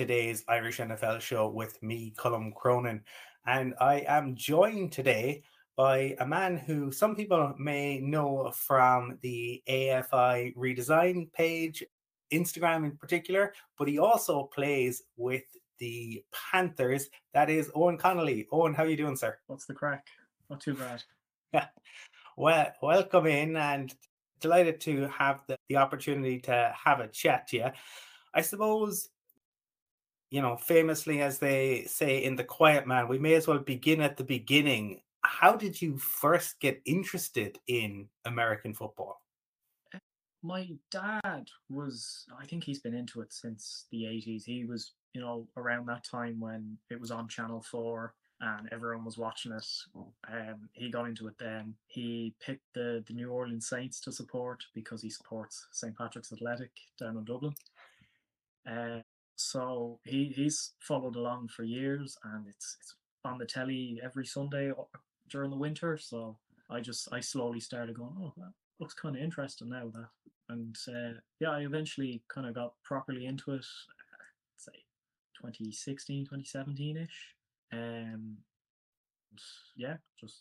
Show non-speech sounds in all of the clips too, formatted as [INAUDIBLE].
today's Irish NFL show with me, Colum Cronin. And I am joined today by a man who some people may know from the AFI redesign page, Instagram in particular, but he also plays with the Panthers. That is Eoghan Connelly. Eoghan, how are you doing, sir? What's the crack? Not too bad. [LAUGHS] well, welcome in and delighted to have the, the opportunity to have a chat to you. I suppose, you know, famously, as they say in The Quiet Man, we may as well begin at the beginning. How did you first get interested in American football? My dad was, I think he's been into it since the 80s. He was, you know, around that time when it was on Channel 4 and everyone was watching it. Um, he got into it then. He picked the, the New Orleans Saints to support because he supports St. Patrick's Athletic down in Dublin. Uh, so he he's followed along for years, and it's it's on the telly every Sunday during the winter. So I just I slowly started going, oh, that looks kind of interesting now. That and uh, yeah, I eventually kind of got properly into it. Uh, say 2016, 2017 ish. Um, yeah, just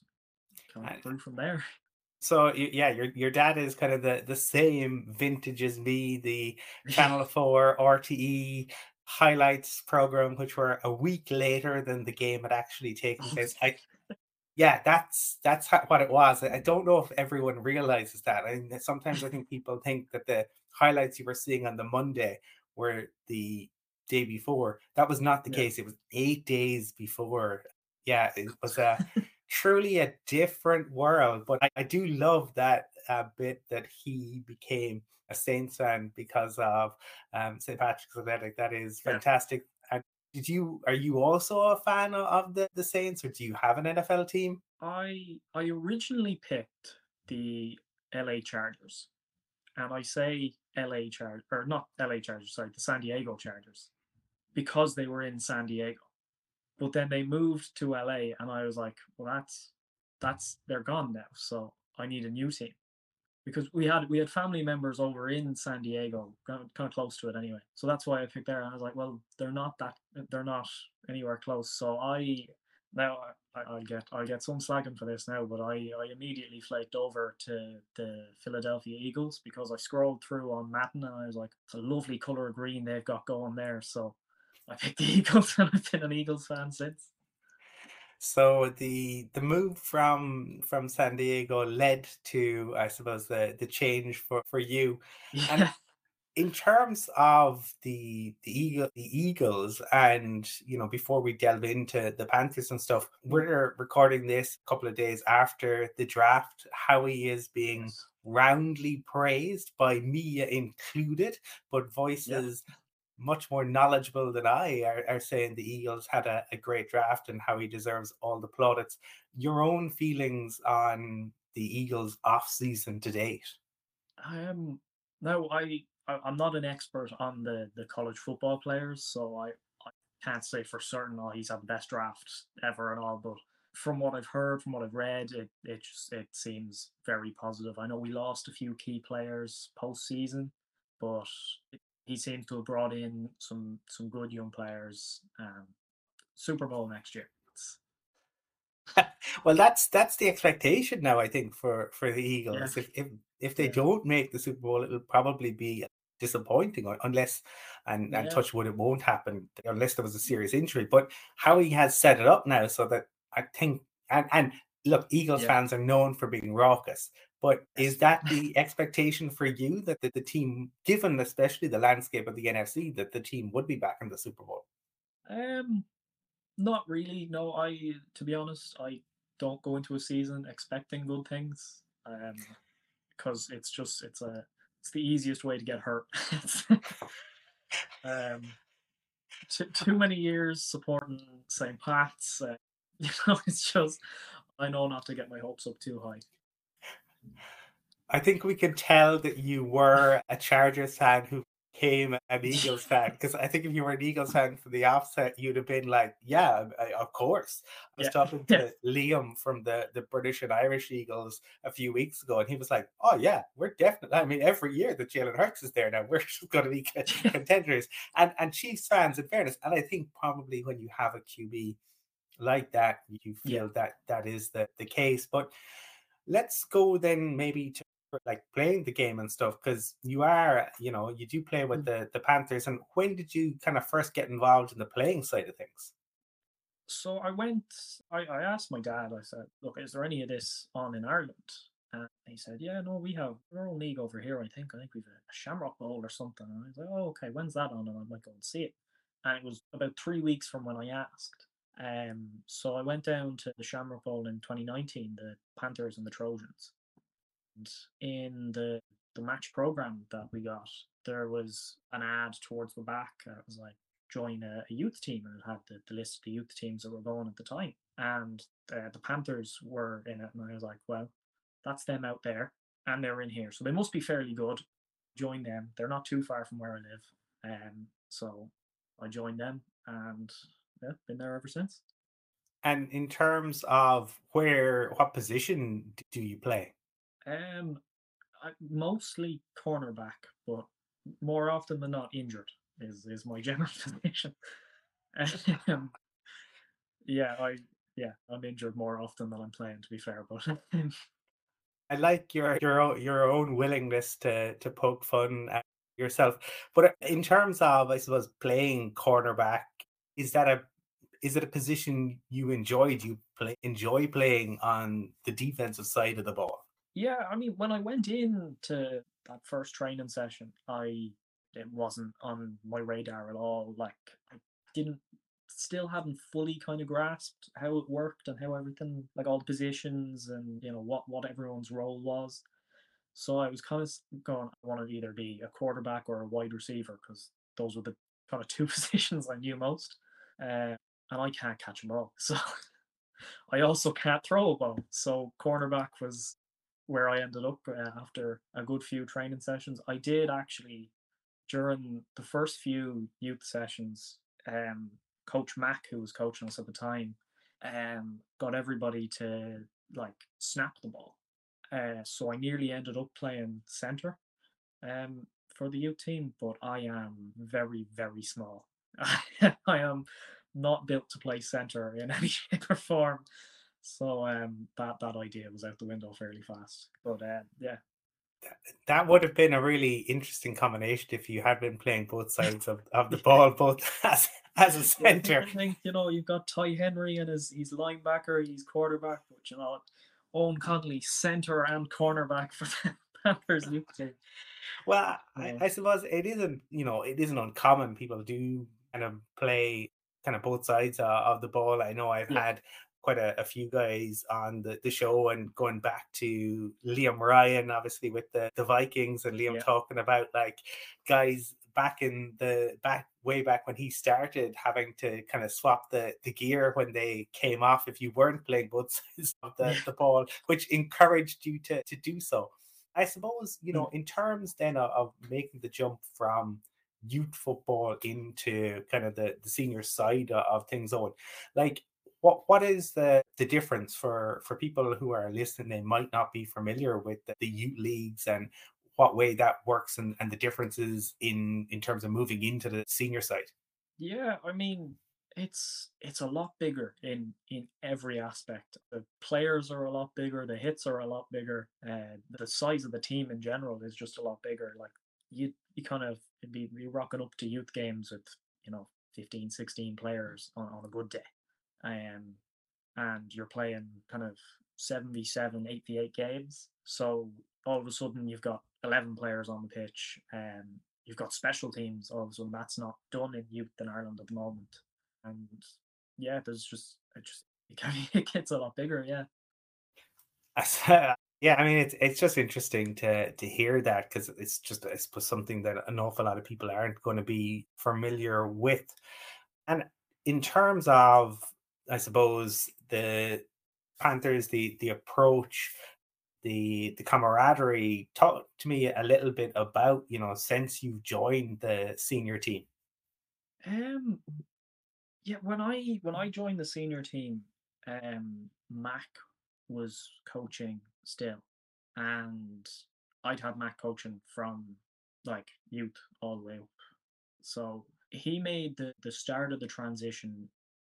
kind of through from there. [LAUGHS] So yeah, your your dad is kind of the the same vintage as me. The [LAUGHS] Channel Four RTE highlights program, which were a week later than the game had actually taken oh, place. I, [LAUGHS] yeah, that's that's how, what it was. I don't know if everyone realizes that. I mean, sometimes I think people think that the highlights you were seeing on the Monday were the day before. That was not the yeah. case. It was eight days before. Yeah, it was a [LAUGHS] truly a different world. But I, I do love that uh, bit that he became a Saints fan because of um, St. Patrick's Athletic. That is fantastic. Yeah. And did you are you also a fan of the, the Saints, or do you have an NFL team? I I originally picked the LA Chargers, and I say LA Chargers or not LA Chargers, sorry, the San Diego Chargers, because they were in San Diego. But then they moved to LA, and I was like, well, that's that's they're gone now, so I need a new team because we had we had family members over in San Diego, kind of close to it anyway. So that's why I picked there. And I was like, well, they're not that they're not anywhere close. So I now I, will get I'll get some slagging for this now, but I I immediately flaked over to the Philadelphia Eagles because I scrolled through on Madden and I was like, it's a lovely color of green they've got going there. So I picked the [LAUGHS] Eagles and I've been an Eagles fan since. So the the move from from San Diego led to, I suppose, the the change for for you. Yeah. And in terms of the the eagle the Eagles, and you know, before we delve into the Panthers and stuff, we're recording this a couple of days after the draft. Howie is being roundly praised by media included, but voices yeah much more knowledgeable than I are, are saying the Eagles had a, a, great draft and Howie deserves all the plaudits. Your own feelings on the Eagles off season to date? Um, no, I, I am not an expert on the the college football players, so I, I can't say for certain. Oh, he's had the best draft ever and all, but from what I've heard, from what I've read, it it just it seems very positive. I know we lost a few key players post season, but he seems to have brought in some some good young players. Um, Super Bowl next year. [LAUGHS] well, that's that's the expectation now. I think for for the Eagles, yeah. if if if they yeah. don't make the Super Bowl, it'll probably be disappointing, unless and and yeah. touch wood, it won't happen unless there was a serious injury. But Howie has set it up now, so that I think and and look, Eagles fans are known for being raucous. But is that the expectation for you that the, the, team, given especially the landscape of the NFC, that the team would be back in the Super Bowl? Um, not really. No, I to be honest, I don't go into a season expecting good things. Um, because it's just it's a it's the easiest way to get hurt. [LAUGHS] um, too, too many years supporting St. Pat's. Uh, [LAUGHS] you know, it's just I know not to get my hopes up too high. I think we could tell that you were a Chargers fan who became an Eagles [LAUGHS] fan because I think if you were an Eagles fan from the offset, you'd have been like, "Yeah, I, of course." I was yeah. talking to yeah. [LAUGHS] Liam from the the British and Irish Eagles a few weeks ago, and he was like, "Oh yeah, we're definitely. I mean, every year that Jalen Hurts is there now, we're going to be catching [LAUGHS] contenders." and and Chiefs fans, in fairness, and I think probably when you have a QB like that, you feel yeah. that that is the the case, but. Let's go then maybe to like playing the game and stuff because you are you know you do play with mm. the the panthers and when did you kind of first get involved in the playing side of things? So i went i, I asked my dad i said look is there any of this on in ireland? And he said yeah no we have our own league over here i think. I think we've a shamrock bowl or something. And i was like oh okay when's that on? And i might go and see it. And it was about three weeks from when i asked um, so I went down to the Shamrock Bowl in 2019, the Panthers and the Trojans And in the the match program that we got, there was an ad towards the back. It was like join a, a, youth team, and it had the, the list of the youth teams that were going at the time. And uh, the Panthers were in it, and I was like, well, that's them out there, and they're in here, so they must be fairly good. Join them. They're not too far from where I live, um, so I joined them, and yeah, been there ever since. And in terms of where, what position do you play? Um, I, mostly cornerback, but more often than not injured is is my [LAUGHS] general position. um, yeah, I yeah I'm injured more often than I'm playing. To be fair, but [LAUGHS] I like your your your own willingness to to poke fun at yourself. But uh, in terms of I suppose playing cornerback, is that a is it a position you enjoy? Do you play enjoy playing on the defensive side of the ball? Yeah, I mean, when I went in to that first training session, I it wasn't on my radar at all. Like I didn't still hadn't fully kind of grasped how it worked and how everything like all the positions and you know what what everyone's role was. So I was kind of going, I want to either be a quarterback or a wide receiver because those were the kind of [LAUGHS] two positions I knew most. Uh, and I can't catch a ball, [LAUGHS] so I also can't throw a ball. So cornerback was where I ended up uh, after a good few training sessions. I did actually during the first few youth sessions. Um, Coach Mack, who was coaching us at the time, um, got everybody to like snap the ball. Uh, so I nearly ended up playing center um, for the youth team, but I am very, very small. [LAUGHS] I am not built to play center in [LAUGHS] any shape or form. So um, that that idea was out the window fairly fast. But uh, yeah, that would have been a really interesting combination if you had been playing both [LAUGHS] sides of, of the ball, both as as a center. I think you know you've got Ty Henry and his he's linebacker, he's quarterback, but you know Eoghan Connelly center and cornerback for the Panthers Well, I, I suppose it isn't you know it isn't uncommon. People do kind of play kind of both sides uh, of the ball. I know I've yeah. had quite a, a, few guys on the, the show and going back to Liam Ryan, obviously with the, the Vikings and Liam yeah. talking about like guys back in the back way back when he started having to kind of swap the, the gear when they came off if you weren't playing both [LAUGHS] sides of the, the ball, which encouraged you to, to do so. I suppose, you know, mm. in terms then of, of making the jump from youth football into kind of the, the senior side of things on like what what is the the difference for for people who are listening? They might not be familiar with the, the youth leagues and what way that works and, and the differences in in terms of moving into the senior side. Yeah i mean it's it's a lot bigger in in every aspect. The players are a lot bigger the hits are a lot bigger uh, the size of the team in general is just a lot bigger. Like you kind of be, rocking up to youth games with you know 15 16 players on, on a good day um, and you're playing kind of 7v7, 8v8 games. So all of a sudden you've got 11 players on the pitch and you've got special teams. All of a sudden that's not done in youth in Ireland at the moment. And yeah, there's just, it just, [LAUGHS] it gets a lot bigger. Yeah. [LAUGHS] yeah, I mean it's it's just interesting to to hear that because it's just I suppose something that an awful lot of people aren't going to be familiar with. And in terms of I suppose the Panthers, the the approach the the camaraderie. Talk to me a little bit about you know since you've joined the senior team. Um, yeah, when I when I joined the senior team, um, Mac was coaching still, and I'd had Mac coaching from like youth all the way up. So he made the the start of the transition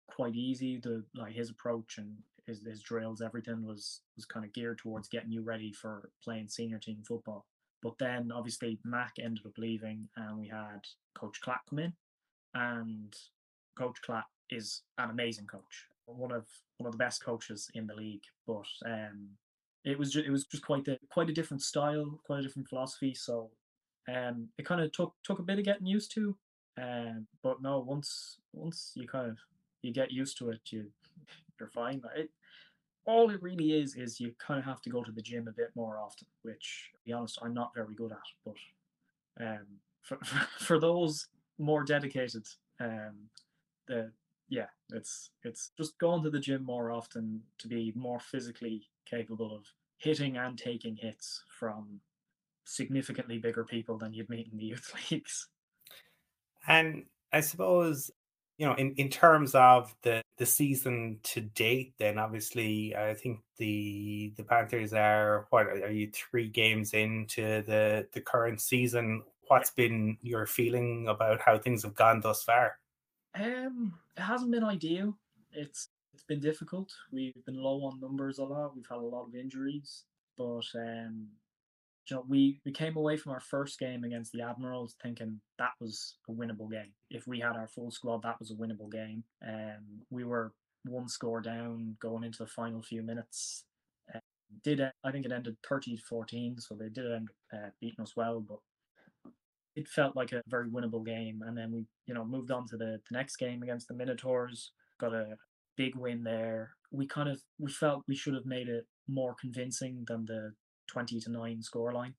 quite easy. The like his approach and his, his drills, everything was was kind of geared towards getting you ready for playing senior team football. But then obviously Mac ended up leaving, and we had Coach Clapp come in, and Coach Clapp is an amazing coach, one of one of the best coaches in the league. But um, it was just, it was just quite the quite a different style, quite a different philosophy. So um, it kind of took took a bit of getting used to. Um, but no, once once you kind of you get used to it, you you're fine. It, all it really is is you kind of have to go to the gym a bit more often, which, to be honest, I'm not very good at. But um, [LAUGHS] for, for those more dedicated, um, the yeah, it's it's just going to the gym more often to be more physically capable of hitting and taking hits from significantly bigger people than you'd meet in the [LAUGHS] youth leagues. And I suppose you know, in, in terms of the, the season to date, then obviously I think the the Panthers are what are you three games into the the current season? What's been your feeling about how things have gone thus far? Um, it hasn't been ideal. It's it's been difficult. We've been low on numbers a lot. We've had a lot of injuries, but um, you know, we we came away from our first game against the Admirals thinking that was a winnable game. If we had our full squad, that was a winnable game. Um, we were one score down going into the final few minutes. Uh, did I think it ended 30 14, so they did end uh, beating us well, but it felt like a very winnable game. And then we, you know, moved on to the, the next game against the Minotaurs, got a big win there. We kind of we felt we should have made it more convincing than the 20 to 9 scoreline.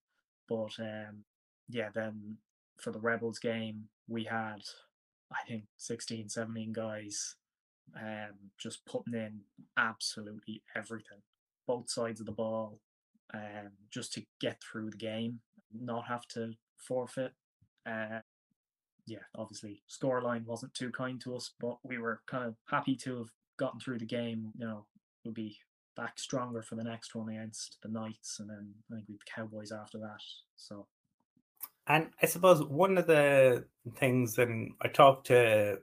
But um, yeah, then for the Rebels game, we had, I think, 16, 17 guys um, just putting in absolutely everything, both sides of the ball, um, just to get through the game, not have to forfeit. Uh, yeah, obviously, scoreline wasn't too kind to us, but we were kind of happy to have gotten through the game. You know, would be back stronger for the next one against the Knights, and then I think we the Cowboys after that. So, and I suppose one of the things, and I talked to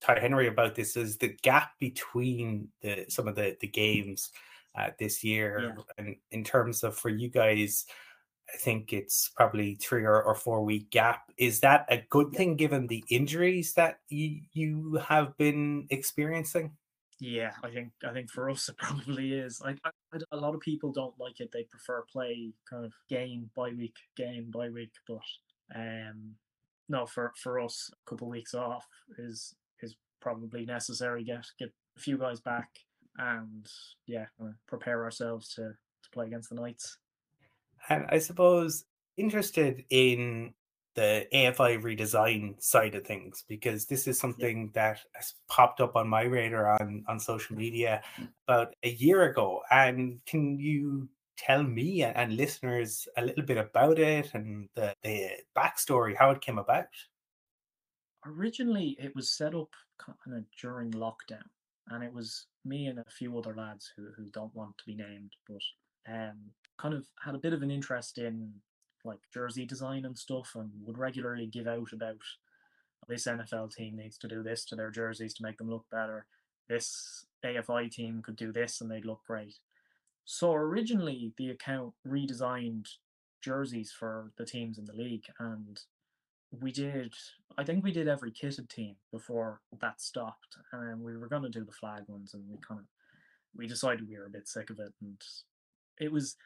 Ty Henry about this, is the gap between the some of the the games uh, this year, yeah. and in terms of for you guys. I think it's probably three or, or four week gap. Is that a good thing given the injuries that you, you have been experiencing? Yeah, I think I think for us it [LAUGHS] probably is. Like a lot of people don't like it; they prefer play kind of game by week, game by week. But um, no, for for us, a couple of weeks off is is probably necessary. Get get a few guys back, and yeah, prepare ourselves to to play against the Knights. And I suppose interested in the AFI redesign side of things because this is something that has popped up on my radar on on social media mm. about a year ago. And can you tell me and listeners a little bit about it and the, the backstory, how it came about? Originally, it was set up kind of during lockdown, and it was me and a few other lads who, who don't want to be named, but um, kind of had a bit of an interest in like jersey design and stuff and would regularly give out about this NFL team needs to do this to their jerseys to make them look better. This AFI team could do this and they'd look great. So originally the account redesigned jerseys for the teams in the league and we did I think we did every kitted team before that stopped and we were gonna do the flag ones and we kind of we decided we were a bit sick of it and it was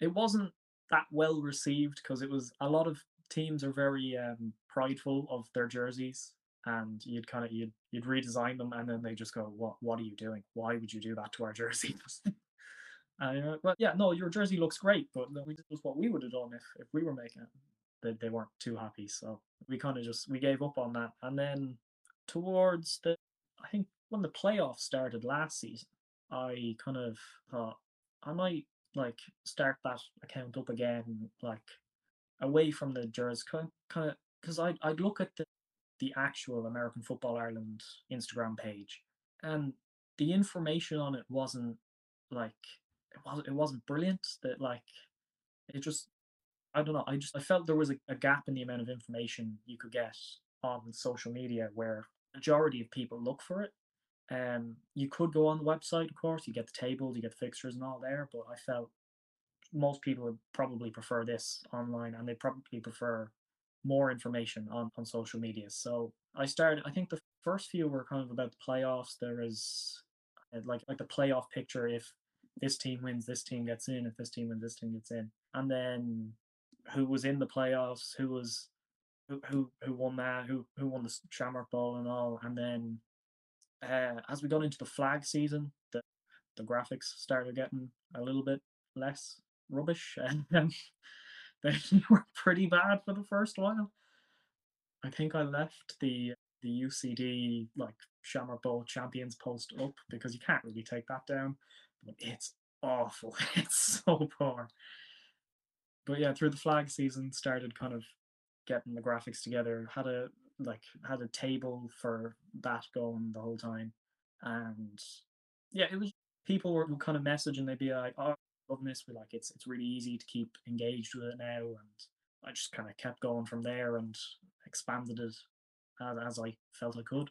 it wasn't that well received because it was a lot of teams are very um, prideful of their jerseys and you'd kind of you'd you'd redesign them and then they just go what what are you doing? Why would you do that to our [LAUGHS] jerseys [LAUGHS] and uh, well yeah no your jersey looks great but we was what we would have done if if we were making it. They, they weren't too happy so we kind of just we gave up on that. And then towards the i think when the playoffs started last season i kind of thought i might like start that account up again, like away from the jurors, kind of because I I'd look at the the actual American Football Ireland Instagram page, and the information on it wasn't like it was it wasn't brilliant. That like it just I don't know. I just I felt there was a, a gap in the amount of information you could get on social media where majority of people look for it. Um, you could go on the website, of course, you get the tables, you get the fixtures and all there, but I felt most people would probably prefer this online and they probably prefer more information on, on social media. So I started, I think the first few were kind of about the playoffs. There is uh, like like the playoff picture if this team wins, this team gets in, if this team wins, this team gets in. And then who was in the playoffs, who was who who, who won that, who who won the Shamrock Bowl and all. And then uh, as we got into the flag season, the the graphics started getting a little bit less rubbish [LAUGHS] and they [LAUGHS] were pretty bad for the first while. I think I left the the UCD like Shamrock Bowl champions post up because you can't really take that down. But it's awful. [LAUGHS] It's so poor. But yeah, through the flag season started kind of getting the graphics together. Had a like had a table for that going the whole time. And yeah, it was people were, would kind of message and they'd be like, Oh, loving this. We like it's it's really easy to keep engaged with it now and I just kind of kept going from there and expanded it as, as I felt I could.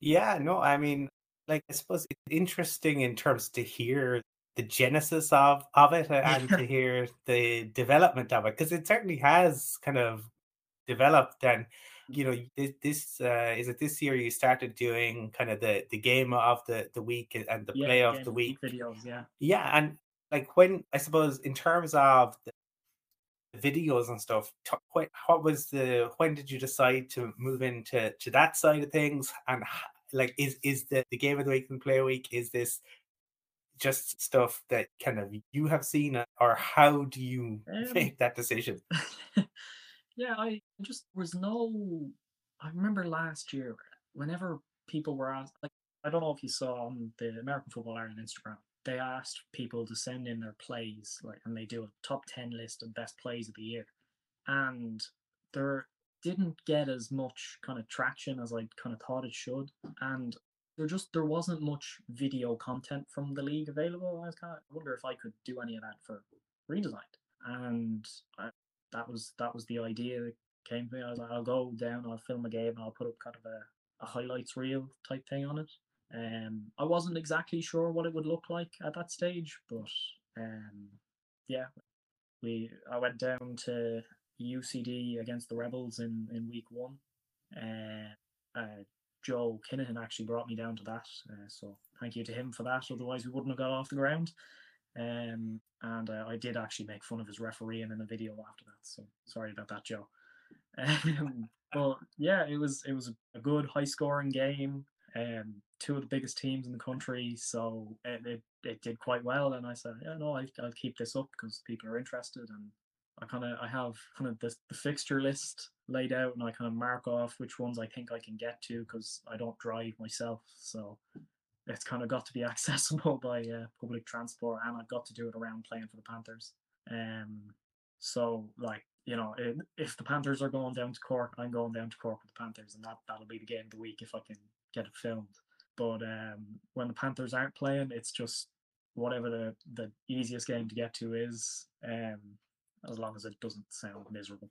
Yeah, no, I mean, like I suppose it's interesting in terms to hear the genesis of of it and to [LAUGHS] hear the development of it because it certainly has kind of developed and you know this, this uh, is it this year you started doing kind of the the game of the the week and the yeah, play of the week? videos yeah. Yeah and like when i suppose in terms of the videos and stuff what, what was the when did you decide to move into to that side of things? And like is is the, the game of the week and play a week is this just stuff that kind of you have seen or how do you um, make that decision [LAUGHS] [LAUGHS] yeah i just was no i remember last year whenever people were asked like i don't know if you saw on the american football ireland instagram they asked people to send in their plays, like, and they do a top ten list of best plays of the year, and there didn't get as much kind of traction as I kind of thought it should, and there just there wasn't much video content from the league available. I was kind of I wonder if I could do any of that for redesigned, and I, that was that was the idea that came to me. I was like, I'll go down, I'll film a game, and I'll put up kind of a, a highlights reel type thing on it, um, I wasn't exactly sure what it would look like at that stage, but um, yeah, we I went down to UCD against the Rebels in in week one. Uh, uh, Joe Kinahan actually brought me down to that, uh, so thank you to him for that. Otherwise, we wouldn't have got off the ground. Um, and uh, I did actually make fun of his refereeing in a video after that. So sorry about that, Joe. Um, [LAUGHS] but yeah, it was it was a good high scoring game um, two of the biggest teams in the country, so it, it, it did quite well. And I said, yeah, no, I, I'll keep this up because people are interested. And I kind of I have kind of the, the fixture list laid out, and I kind of mark off which ones I think I can get to because I don't drive myself, so it's kind of got to be [LAUGHS] accessible by uh, public transport, and I've got to do it around playing for the Panthers. Um, so like you know, if the Panthers are going down to Cork, I'm going down to Cork with the Panthers, and that that'll be the game of the week if I can get it filmed. But um, when the Panthers aren't playing, it's just whatever the, the easiest game to get to is, um, as long as it doesn't sound miserable.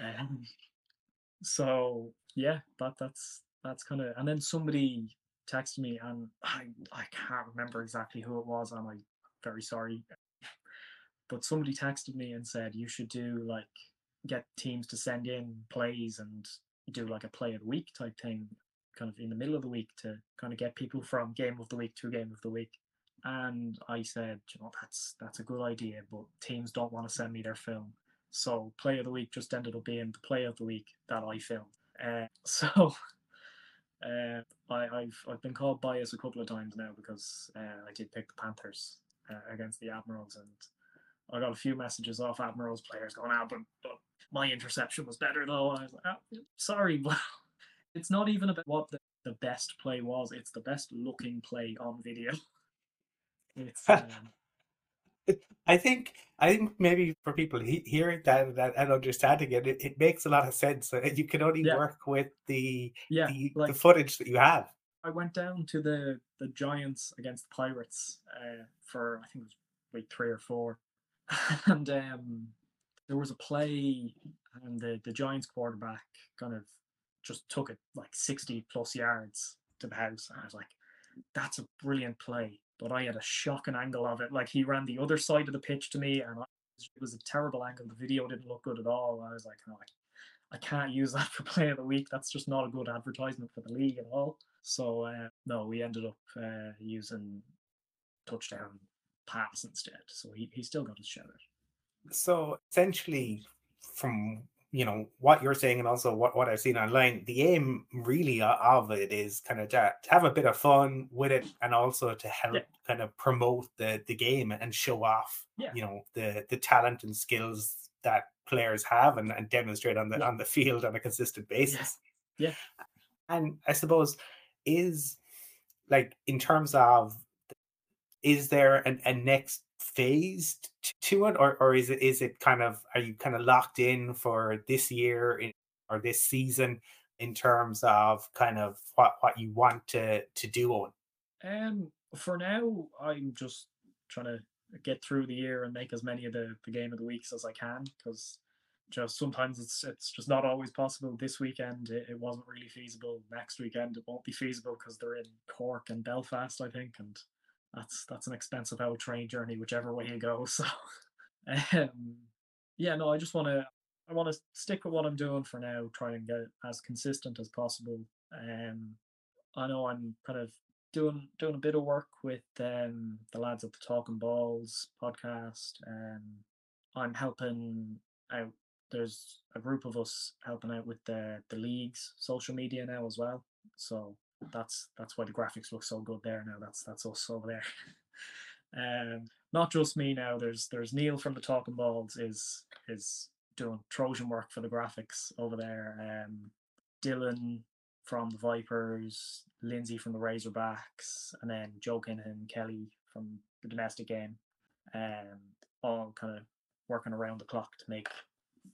Um, [LAUGHS] so yeah, that that's that's kind of. And then somebody texted me, and I I can't remember exactly who it was, I'm like, very sorry. But somebody texted me and said you should do like get teams to send in plays and do like a play of the week type thing kind of in the middle of the week to kind of get people from game of the week to game of the week. And I said, you know, that's that's a good idea, but teams don't want to send me their film. So play of the week just ended up being the play of the week that I filmed. Uh, [LAUGHS] so uh, I, have I've been called biased a couple of times now because uh, I did pick the Panthers uh, against the Admirals, and I got a few messages off Admirals players going, "Ah, but, but my interception was better though." And I was like, oh, "Sorry, [LAUGHS] but it's not even about what the, the best play was, it's the best looking play on video. [LAUGHS] It's [LAUGHS] um, [LAUGHS] I think I think maybe for people he, hearing that, that and understanding it, it, it, makes a lot of sense. That you can only yeah. work with the yeah the, like, the, footage that you have. I went down to the the Giants against the Pirates uh, for I think it was week three or four, [LAUGHS] and um, there was a play and the the Giants quarterback kind of just took it like sixty plus yards to the house, and I was like, "That's a brilliant play." But I had a shocking angle of it. Like he ran the other side of the pitch to me, and it was a terrible angle. The video didn't look good at all. I was like, no, I, I can't use that [LAUGHS] for play of the week. That's just not a good advertisement for the league at all. So uh, no, we ended up uh, using touchdown pass instead. So he, he still got his shout out. So essentially, from you know what you're saying and also what, what I've seen online, the aim really uh, of it is kind of to, to have a bit of fun with it and also to help yeah. kind of promote the the game and show off yeah. you know the the talent and skills that players have and, and demonstrate on the yeah. on the field on a consistent basis. Yeah. And I suppose is like in terms of is there an, a next phase to it, or or is it is it kind of are you kind of locked in for this year in, or this season in terms of kind of what what you want to to do on? Um, for now, I'm just trying to get through the year and make as many of the, the game of the weeks as I can because just sometimes it's it's just not always possible. This weekend it, it wasn't really feasible. Next weekend it won't be feasible because they're in Cork and Belfast, I think, and that's that's an expensive out train journey, whichever way you go. [LAUGHS] So, um, yeah, no, I just want to I want to stick with what I'm doing for now. Try and get as consistent as possible. Um, I know I'm kind of doing doing a bit of work with um, the lads at the Talking Balls podcast. Um, I'm helping out. There's a group of us helping out with the the league's social media now as well. So that's that's why the graphics look so good there now. That's that's us over there. [LAUGHS] um, not just me now. There's there's Neil from the Talking Balls is is doing Trojan work for the graphics over there. Um, Dylan from the Vipers, Lindsay from the Razorbacks, and then Joe and Kelly from the domestic game. Um, all kind of working around the clock to make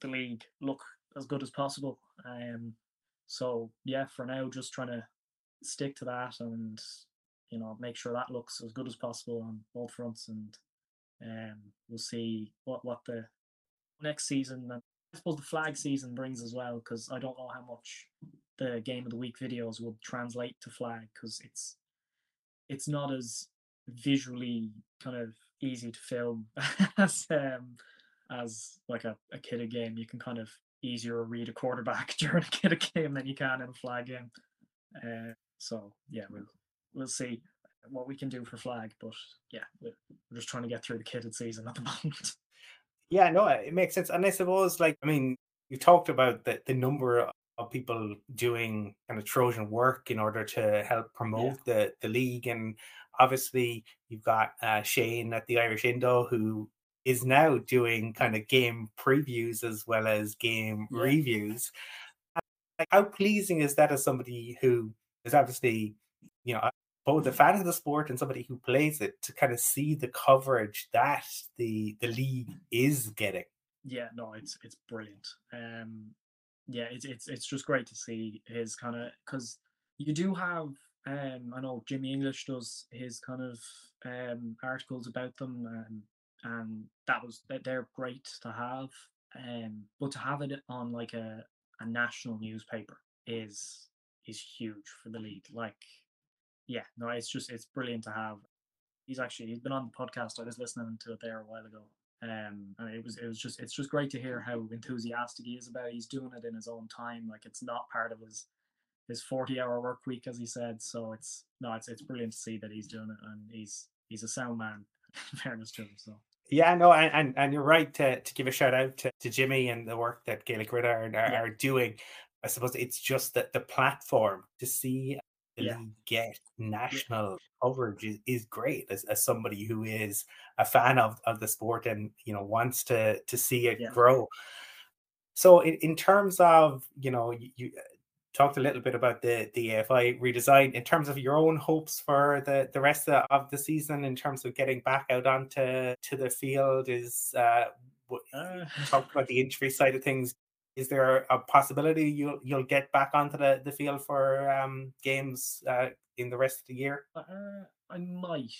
the league look as good as possible. Um, so yeah, for now, just trying to stick to that and you know make sure that looks as good as possible on both fronts and um, we'll see what what the next season and I suppose the flag season brings as well because I don't know how much the game of the week videos will translate to flag because it's it's not as visually kind of easy to film [LAUGHS] as um, as like a, a kid game. You can kind of easier read a quarterback [LAUGHS] during a kid a game than you can in a flag game. Uh, so yeah, we'll we'll see what we can do for flag. But yeah, we're, just trying to get through the kitted season at the [LAUGHS] moment. Yeah, no, it makes sense. And I suppose, like, I mean, you talked about the, the number of people doing kind of Trojan work in order to help promote yeah. the, the league. And obviously, you've got uh, Shane at the Irish Indo who is now doing kind of game previews as well as game yeah. reviews. How pleasing is that as somebody who is obviously, you know, both a fan of the sport and somebody who plays it to kind of see the coverage that the the league is getting. Yeah, no, it's it's brilliant. Um, yeah, it's it's it's just great to see his kind of because you do have um I know Jimmy English does his kind of um articles about them and and that was they're great to have um but to have it on like a a national newspaper is is huge for the league. Like, yeah, no, it's just it's brilliant to have. He's actually he's been on the podcast. I was listening to it there a while ago. Um, and it was it was just it's just great to hear how enthusiastic he is about it. He's doing it in his own time, like it's not part of his his 40 hour work week as he said so it's no it's it's brilliant to see that he's doing it and he's he's a sound man [LAUGHS] in fairness to him so yeah, no, and, and, and you're right to, to give a shout out to, to Jimmy and the work that Gaelic Gridiron are, yeah. are doing. I suppose it's just that the platform to see yeah. get national yeah. coverage is, is great as, as somebody who is a fan of, of the sport and you know wants to to see it yeah. grow. So in, in terms of you know you, you talked a little bit about the the AFI redesign in terms of your own hopes for the the rest of the, of the season in terms of getting back out onto to the field is uh, uh talked about the injury side of things is there a possibility you'll you'll get back onto the, the field for um, games uh, in the rest of the year? Uh, i might.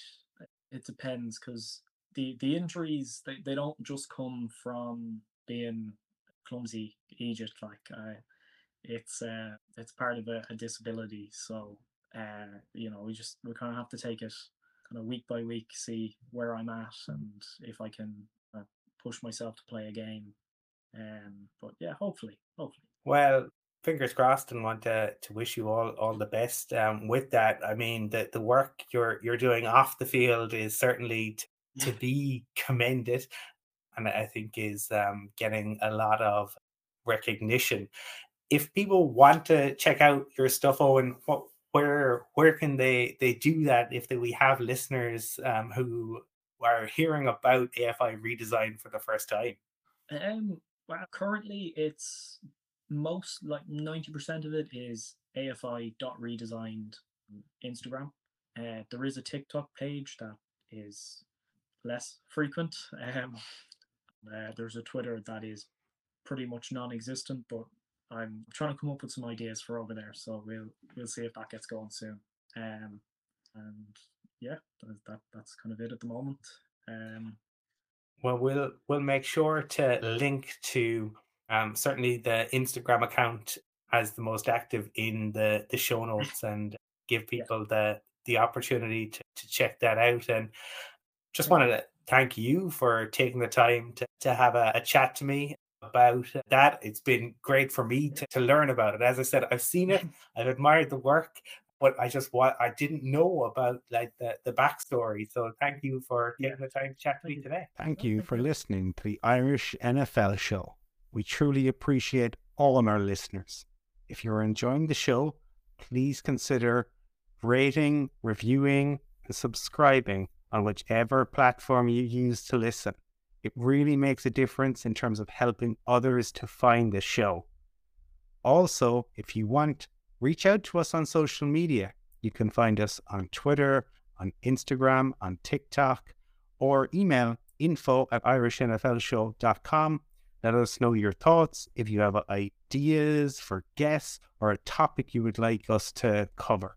It depends because the the injuries they, they don't just come from being clumsy Egypt like uh, it's uh it's part of a, a disability. So uh you know we just we kind of have to take it kind of week by week see where i'm at and if i can uh, push myself to play a game um but yeah hopefully hopefully. Well fingers crossed and want to, to wish you all all the best. Um, with that i mean the, the work you're you're doing off the field is certainly t- to [LAUGHS] be commended and i think is um, getting a lot of recognition. If people want to check out your stuff, Eoghan, what where where can they they do that if they, we have listeners um, who are hearing about AFI redesign for the first time? Um, well, currently it's most like ninety percent of it is AFI dot redesigned Instagram. Uh, there is a TikTok page that is less frequent. [LAUGHS] Um, uh, there's a Twitter that is pretty much non-existent, but I'm trying to come up with some ideas for over there. So we'll we'll see if that gets going soon. Um, and yeah, that, that that's kind of it at the moment. Um, well, we'll we'll make sure to link to um, certainly the Instagram account as the most active in the the show notes and give people yeah. the the opportunity to, to check that out. And just wanted to thank you for taking the time to, to have a, a chat to me about that. It's been great for me to, to learn about it. As I said, I've seen it, [LAUGHS] I've admired the work, but I just what I didn't know about like the, the backstory. So thank you for taking the time to chat to me today. Thank you for listening to the Irish NFL show. We truly appreciate all of our listeners. If you're enjoying the show, please consider rating, reviewing, and subscribing on whichever platform you use to listen. It really makes a difference in terms of helping others to find the show. Also, if you want, reach out to us on social media. You can find us on Twitter, on Instagram, on TikTok, or email info at irishnflshow.com. Let us know your thoughts if you have ideas for guests or a topic you would like us to cover.